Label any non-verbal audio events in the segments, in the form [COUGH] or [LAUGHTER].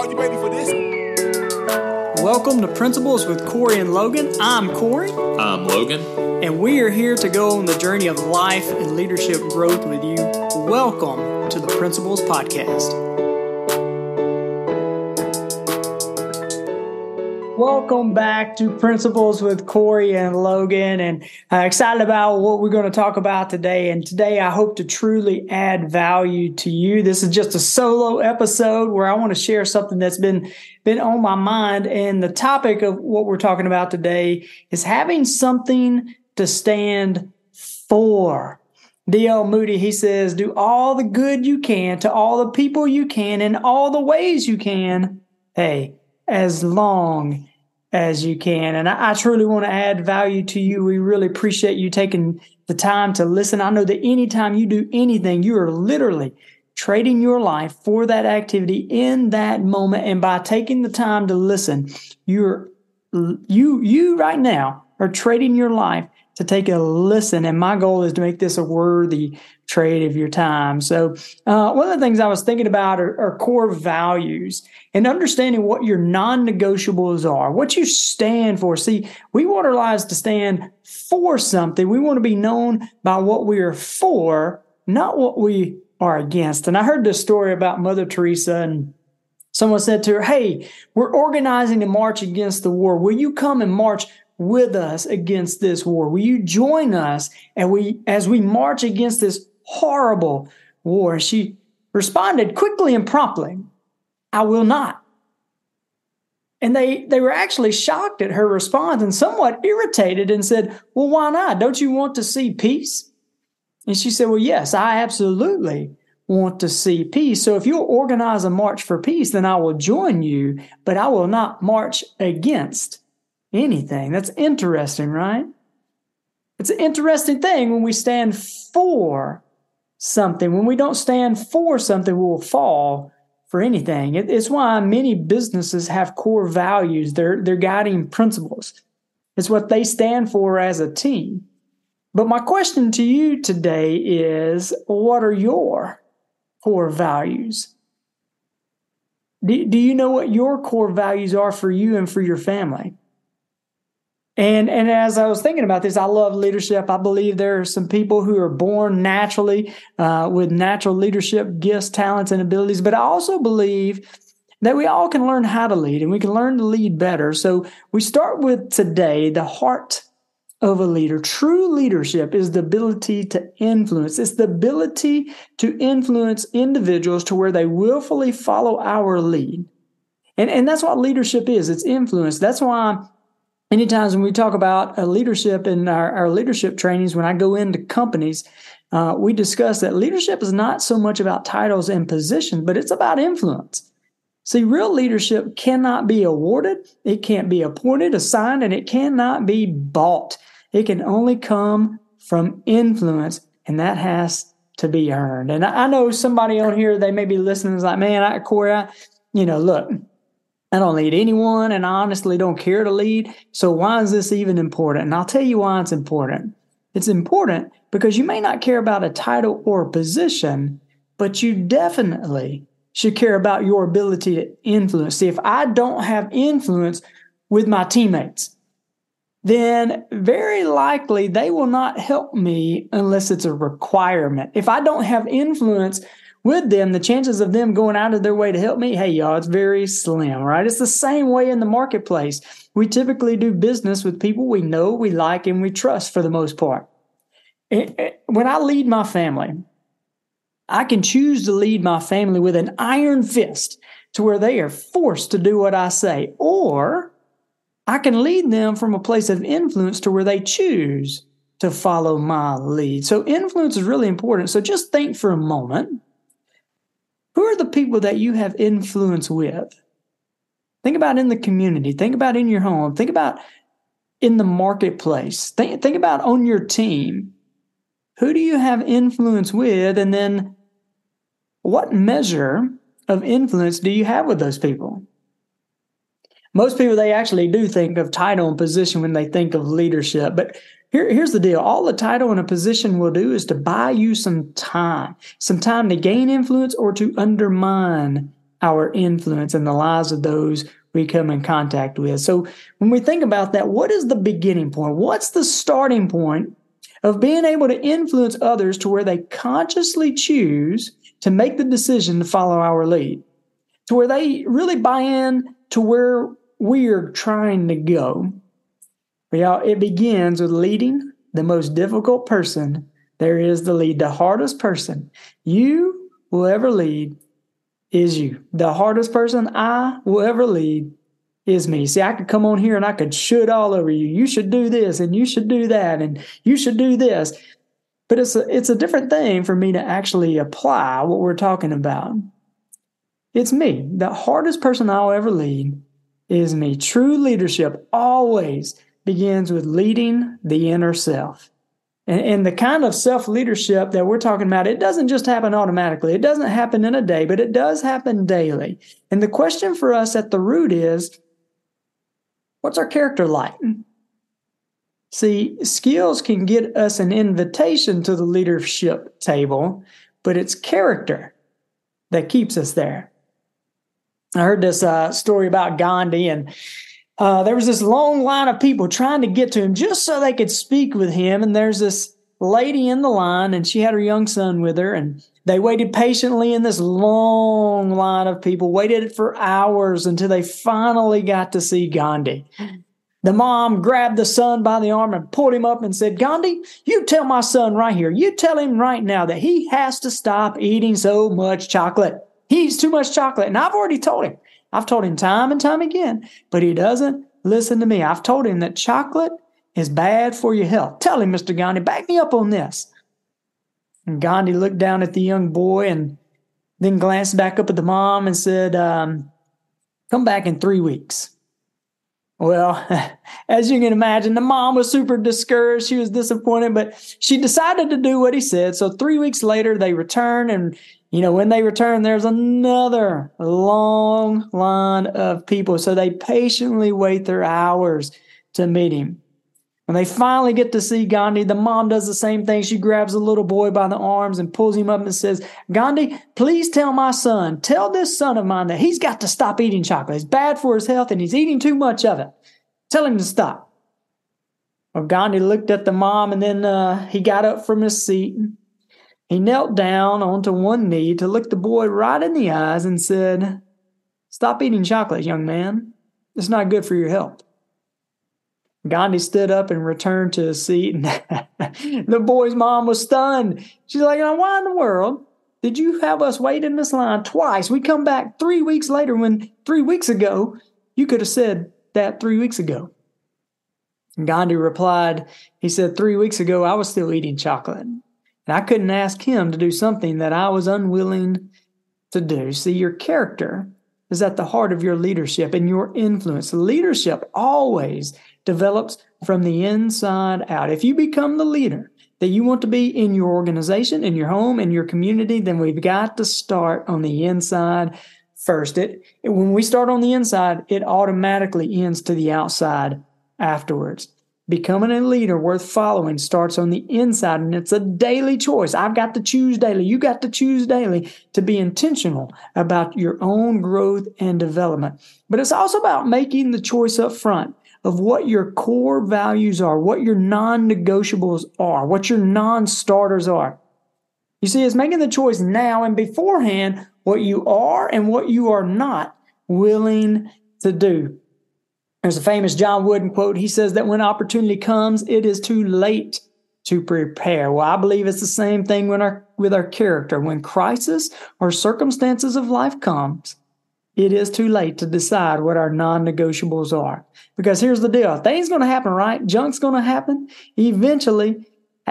Are you ready for this? Welcome to Principles with Cory and Logan. I'm Cory. I'm Logan. And we are here to go on the journey of life and leadership growth with you. Welcome to the Principles Podcast. Welcome back to Principles with Cory and Logan, and uh, excited about what we're going to talk about today. And today, I hope to truly add value to you. This is just a solo episode where I want to share something that's been been on my mind. And the topic of what we're talking about today is having something to stand for. D.L. Moody, he says, do all the good you can to all the people you can in all the ways you can. Hey, as long as you can. And I, I, truly want to add value to you. We really appreciate you taking the time to listen. I know that anytime you do anything, you are literally trading your life for that activity in that moment. And by taking the time to listen, you're you you right now are trading your life to take a listen. And my goal is to make this a worthy trade of your time. So, uh, one of the things I was thinking about are, are core values and understanding what your non negotiables are, what you stand for. See, we want our lives to stand for something. We want to be known by what we are for, not what we are against. And I heard this story about Mother Teresa and Someone said to her, Hey, we're organizing a march against the war. Will you come and march with us against this war? Will you join us and we as we march against this horrible war. She responded quickly and promptly, I will not. And they, they were actually shocked at her response and somewhat irritated and said, Well, why not? Don't you want to see peace? And she said, Well, yes, I absolutely want to see peace. So if you'll organize a march for peace, then I will join you, but I will not march against anything. That's interesting, right? It's an interesting thing when we stand for something. When we don't stand for something, we will fall for anything. It, it's why many businesses have core values, their guiding principles. It's what they stand for as a team. But my question to you today is what are your core values? Do, do you know what your core values are for you and for your family? And and as I was thinking about this, I love leadership. I believe there are some people who are born naturally uh, with natural leadership gifts, talents, and abilities. But I also believe that we all can learn how to lead, and we can learn to lead better. So we start with today the heart of a leader. True leadership is the ability to influence. It's the ability to influence individuals to where they willfully follow our lead. And, and that's what leadership is. It's influence. That's why many times when we talk about uh, leadership in our, our leadership trainings, when I go into companies, uh, we discuss that leadership is not so much about titles and positions, but it's about influence. See, real leadership cannot be awarded, it can't be appointed, assigned, and it cannot be bought. It can only come from influence, and that has to be earned. And I, know somebody on here, they may be listening, is like, man, I, Cory, I, you know, look, I don't lead anyone and I honestly don't care to lead. So why is this even important? And I'll tell you why it's important. It's important because you may not care about a title or a position, but you definitely should care about your ability to influence. See, if I don't have influence with my teammates, then very likely they will not help me unless it's a requirement. If I don't have influence with them, the chances of them going out of their way to help me, hey, y'all, it's very slim, right? It's the same way in the marketplace. We typically do business with people we know, we like, and we trust for the most part. Eh, eh, when I lead my family, I can choose to lead my family with an iron fist to where they are forced to do what I say, or I can lead them from a place of influence to where they choose to follow my lead. So, influence is really important. So, just think for a moment who are the people that you have influence with? Think about in the community. Think about in your home. Think about in the marketplace. Think, think about on your team. Who do you have influence with? And then what measure of influence do you have with those people? Most people, they actually do think of title and position when they think of leadership, but here, here's the deal. All the title and a position will do is to buy you some time, some time to gain influence or to undermine our influence in the lives of those we come in contact with. So when we think about that, what is the beginning point? What's the starting point of being able to influence others to where they consciously choose to make the decision to follow our lead, to where they really buy in to where we are trying to go? Well, it begins with leading the most difficult person there is to lead, the hardest person you will ever lead is you. The hardest person I will ever lead is me. See, I could come on here and I could shoot all over you. You should do this and you should do that and you should do this. But it's a, it's a different thing for me to actually apply what we're talking about. It's me. The hardest person I'll ever lead is me. True leadership always begins with leading the inner self. And, and the kind of self leadership that we're talking about, it doesn't just happen automatically. It doesn't happen in a day, but it does happen daily. And the question for us at the root is what's our character like? See, skills can get us an invitation to the leadership table, but it's character that keeps us there. I heard this uh, story about Gandhi, and uh, there was this long line of people trying to get to him just so they could speak with him. And there's this lady in the line, and she had her young son with her, and they waited patiently in this long line of people, waited for hours until they finally got to see Gandhi. The mom grabbed the son by the arm and pulled him up and said, Gandhi, you tell my son right here, you tell him right now that he has to stop eating so much chocolate. He eats too much chocolate. And I've already told him. I've told him time and time again, but he doesn't listen to me. I've told him that chocolate is bad for your health. Tell him, Mr. Gandhi, back me up on this. And Gandhi looked down at the young boy and then glanced back up at the mom and said, um, Come back in three weeks. Well, [LAUGHS] as you can imagine, the mom was super discouraged. She was disappointed, but she decided to do what he said. So three weeks later, they return, and you know, when they return, there's another long line of people. So they patiently wait their hours to meet him. When they finally get to see Gandhi, the mom does the same thing. She grabs the little boy by the arms and pulls him up and says, Gandhi, please tell my son, tell this son of mine that he's got to stop eating chocolate. It's bad for his health and he's eating too much of it. Tell him to stop. Well, Gandhi looked at the mom and then uh, he got up from his seat he knelt down onto one knee to look the boy right in the eyes and said, Stop eating chocolate, young man. It's not good for your health. Gandhi stood up and returned to his seat, and [LAUGHS] the boy's mom was stunned. She's like, Now, why in the world did you have us wait in this line twice? We come back three weeks later when three weeks ago you could have said that three weeks ago. Gandhi replied, He said, Three weeks ago I was still eating chocolate. And I couldn't ask him to do something that I was unwilling to do. See, your character is at the heart of your leadership and your influence. Leadership always develops from the inside out. If you become the leader that you want to be in your organization, in your home, in your community, then we've got to start on the inside first. It when we start on the inside, it automatically ends to the outside afterwards. Becoming a leader worth following starts on the inside, and it's a daily choice. I've got to choose daily. You got to choose daily to be intentional about your own growth and development. But it's also about making the choice up front of what your core values are, what your non negotiables are, what your non starters are. You see, it's making the choice now and beforehand what you are and what you are not willing to do. There's a famous John Wooden quote. He says that when opportunity comes, it is too late to prepare. Well, I believe it's the same thing when our, with our character. When crisis or circumstances of life comes, it is too late to decide what our non-negotiables are. Because here's the deal. Things going to happen, right? Junk's going to happen. Eventually,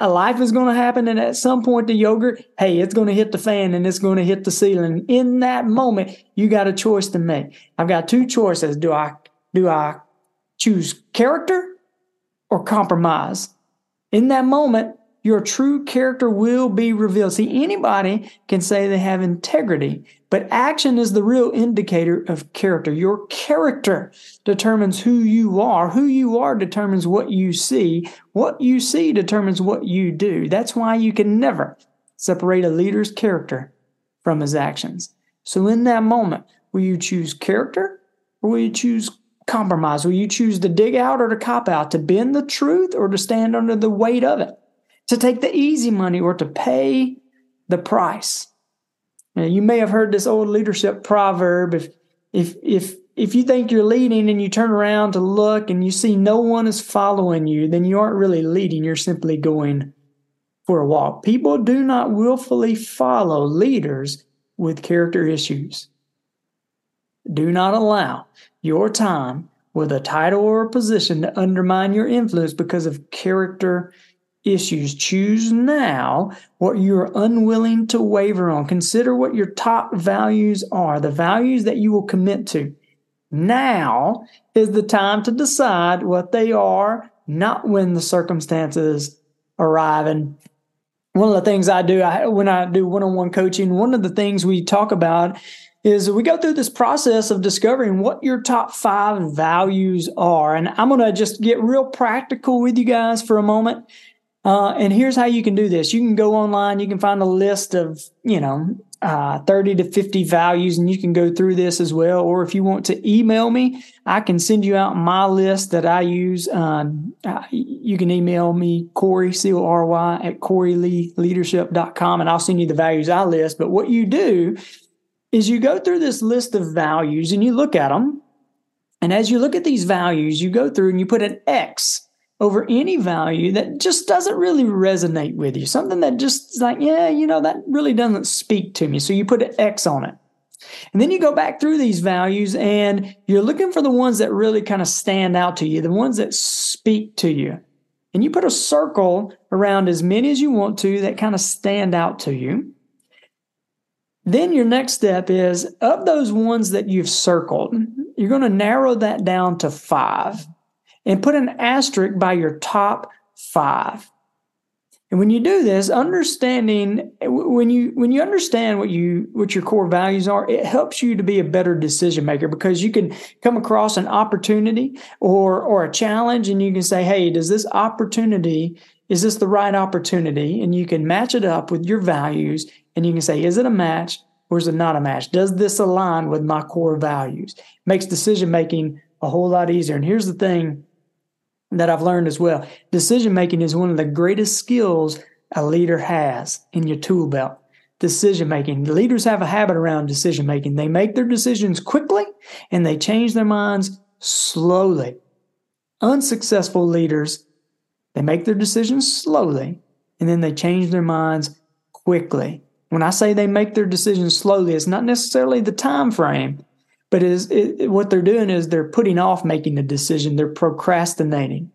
a life is going to happen. And at some point, the yogurt, hey, it's going to hit the fan and it's going to hit the ceiling. In that moment, you got a choice to make. I've got two choices. Do I do I choose character or compromise? In that moment, your true character will be revealed. See, anybody can say they have integrity, but action is the real indicator of character. Your character determines who you are. Who you are determines what you see. What you see determines what you do. That's why you can never separate a leader's character from his actions. So, in that moment, will you choose character or will you choose compromise? Will you choose to dig out or to cop out, to bend the truth or to stand under the weight of it, to take the easy money or to pay the price? Now, you may have heard this old leadership proverb if if if if you think you're leading and you turn around to look and you see no one is following you, then you aren't really leading, you're simply going for a walk. People do not willfully follow leaders with character issues. Do not allow your time with a title or a position to undermine your influence because of character issues. Choose now what you're unwilling to waver on. Consider what your top values are, the values that you will commit to. Now is the time to decide what they are, not when the circumstances arrive. And one of the things I do I, when I do one on one coaching, one of the things we talk about is we go through this process of discovering what your top five values are. And I'm going to just get real practical with you guys for a moment. Uh, and here's how you can do this. You can go online, you can find a list of, you know, uh, 30 to 50 values, and you can go through this as well. Or if you want to email me, I can send you out my list that I use. Um, uh, you can email me, Cory, C O R Y, at CoryLeeLeadership.com, and I'll send you the values I list. But what you do is you go through this list of values and you look at them. And as you look at these values, you go through and you put an X over any value that just doesn't really resonate with you. Something that just like, yeah, you know, that really doesn't speak to me. So you put an X on it. And then you go back through these values and you're looking for the ones that really kind of stand out to you, the ones that speak to you. And you put a circle around as many as you want to that kind of stand out to you. Then your next step is of those ones that you've circled, you're going to narrow that down to five and put an asterisk by your top five. And when you do this, understanding when you when you understand what you what your core values are, it helps you to be a better decision maker because you can come across an opportunity or or a challenge and you can say, "Hey, does this opportunity is this the right opportunity?" And you can match it up with your values and you can say, "Is it a match or is it not a match? Does this align with my core values?" It makes decision making a whole lot easier. And here's the thing that I've learned as well. Decision making is one of the greatest skills a leader has in your tool belt. Decision making. Leaders have a habit around decision making. They make their decisions quickly and they change their minds slowly. Unsuccessful leaders, they make their decisions slowly and then they change their minds quickly. When I say they make their decisions slowly, it's not necessarily the time frame, but is it, what they're doing is they're putting off making a decision. They're procrastinating,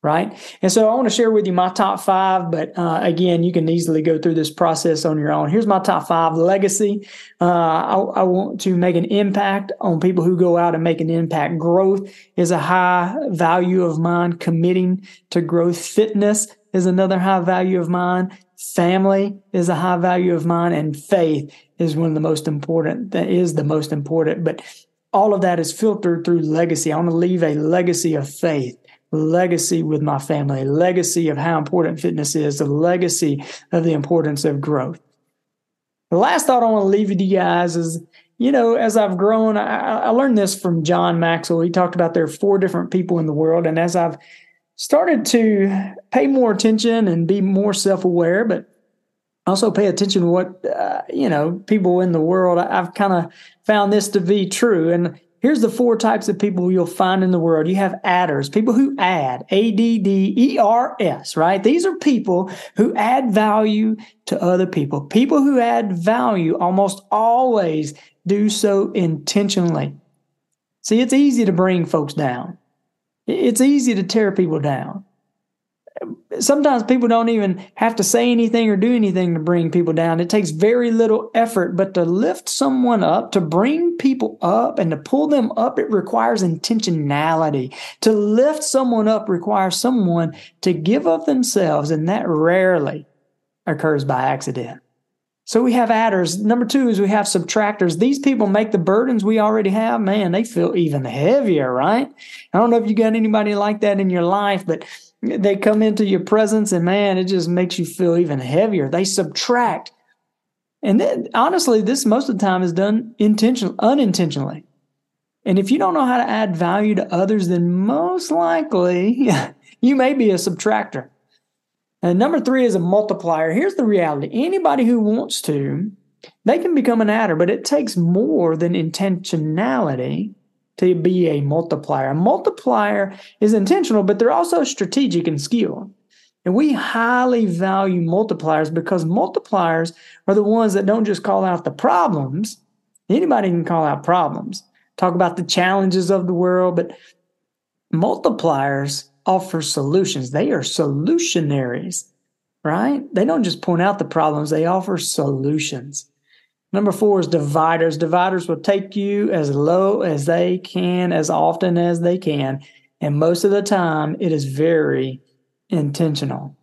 right? And so I want to share with you my top five. But uh, again, you can easily go through this process on your own. Here's my top five: legacy. Uh, I, I want to make an impact on people who go out and make an impact. Growth is a high value of mine. Committing to growth. Fitness is another high value of mine. Family is a high value of mine, and faith is one of the most important. That is the most important. But all of that is filtered through legacy. I want to leave a legacy of faith, legacy with my family, legacy of how important fitness is, a legacy of the importance of growth. The last thought I want to leave with you guys is you know, as I've grown, I, I, learned this from John Maxwell. He talked about there are four different people in the world. And as I've started to pay more attention and be more self aware, but also pay attention to what, uh, you know, people in the world. I've kind of found this to be true. And here's the four types of people you'll find in the world. You have adders, people who add, A D D E R S, right? These are people who add value to other people. People who add value almost always do so intentionally. See, it's easy to bring folks down. It's easy to tear people down. Sometimes people don't even have to say anything or do anything to bring people down. It takes very little effort, but to lift someone up, to bring people up and to pull them up, it requires intentionality. To lift someone up requires someone to give of themselves, and that rarely occurs by accident. So we have adders. Number two is we have subtractors. These people make the burdens we already have, man, they feel even heavier, right? I don't know if you got anybody like that in your life, but they come into your presence and man, it just makes you feel even heavier. They subtract And then honestly, this most of the time is done intentional unintentionally. And if you don't know how to add value to others, then most likely [LAUGHS] you may be a subtractor. And number three is a multiplier. Here's the reality anybody who wants to, they can become an adder, but it takes more than intentionality to be a multiplier. A multiplier is intentional, but they're also strategic and skilled. And we highly value multipliers because multipliers are the ones that don't just call out the problems. Anybody can call out problems, talk about the challenges of the world, but multipliers offer solutions. They are solutionaries, right? They don't just point out the problems, they offer solutions. Number four is dividers. Dividers will take you as low as they can, as often as they can. And most of the time, it is very intentional.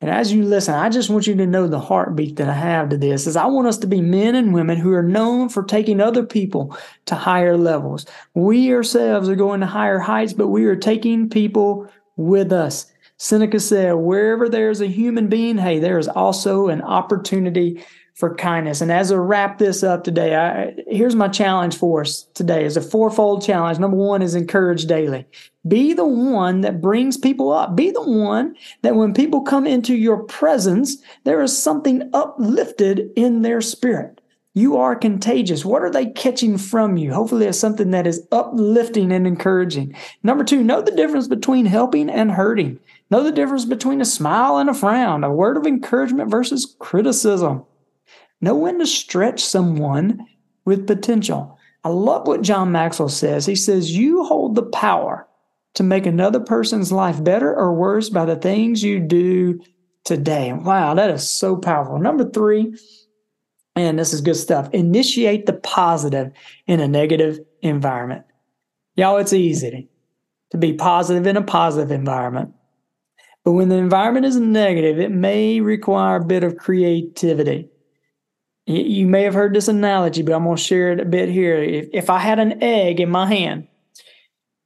And as you listen, I just want you to know the heartbeat that I have to this is I want us to be men and women who are known for taking other people to higher levels. We ourselves are going to higher heights, but we are taking people with us. Seneca said, wherever there's a human being, hey, there is also an opportunity for kindness. And as I wrap this up today, I, here's my challenge for us today is a fourfold challenge. Number one is encourage daily. Be the one that brings people up. Be the one that when people come into your presence, there is something uplifted in their spirit. You are contagious. What are they catching from you? Hopefully, it's something that is uplifting and encouraging. Number two, know the difference between helping and hurting. Know the difference between a smile and a frown, a word of encouragement versus criticism. Know when to stretch someone with potential. I love what John Maxwell says. He says, You hold the power to make another person's life better or worse by the things you do today. Wow, that is so powerful. Number three, and this is good stuff initiate the positive in a negative environment. Y'all, it's easy to be positive in a positive environment. But when the environment is negative, it may require a bit of creativity. You may have heard this analogy, but I'm going to share it a bit here. If, if I had an egg in my hand,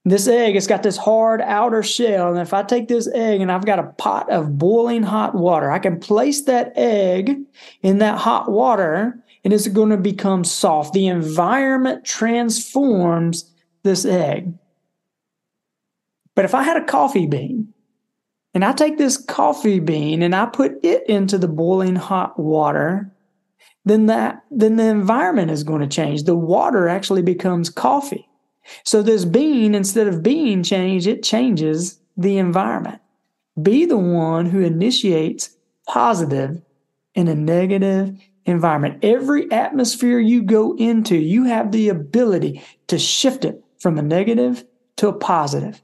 this egg, it's got this hard outer shell. And if I take this egg and I've got a pot of boiling hot water, I can place that egg in that hot water and it's going to become soft. The environment transforms this egg. But if I had a coffee bean and I take this coffee bean and I put it into the boiling hot water, then that then the environment is going to change. The water actually becomes coffee. So this bean, instead of being changed, it changes the environment. Be the one who initiates positive in a negative environment. Every atmosphere you go into, you have the ability to shift it from a negative to a positive.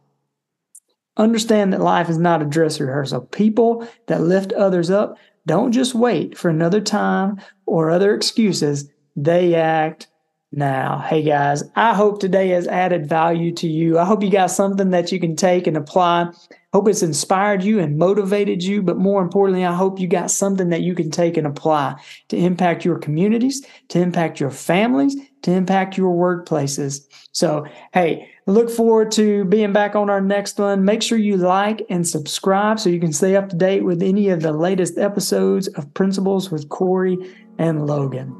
Understand that life is not a dress rehearsal. People that lift others up don't just wait for another time or other excuses. They act now. Hey guys, I hope today has added value to you. I hope you got something that you can take and apply. Hope it's inspired you and motivated you, but more importantly, I hope you got something that you can take and apply to impact your communities, to impact your families, to impact your workplaces. So, hey, look forward to being back on our next one. Make sure you like and subscribe so you can stay up to date with any of the latest episodes of Principles with Cory and Logan.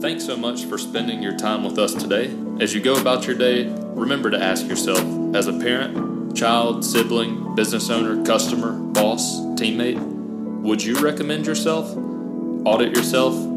Thanks so much for spending your time with us today. As you go about your day, remember to ask yourself as a parent, child, sibling, business owner, customer, boss, teammate, would you recommend yourself, audit yourself,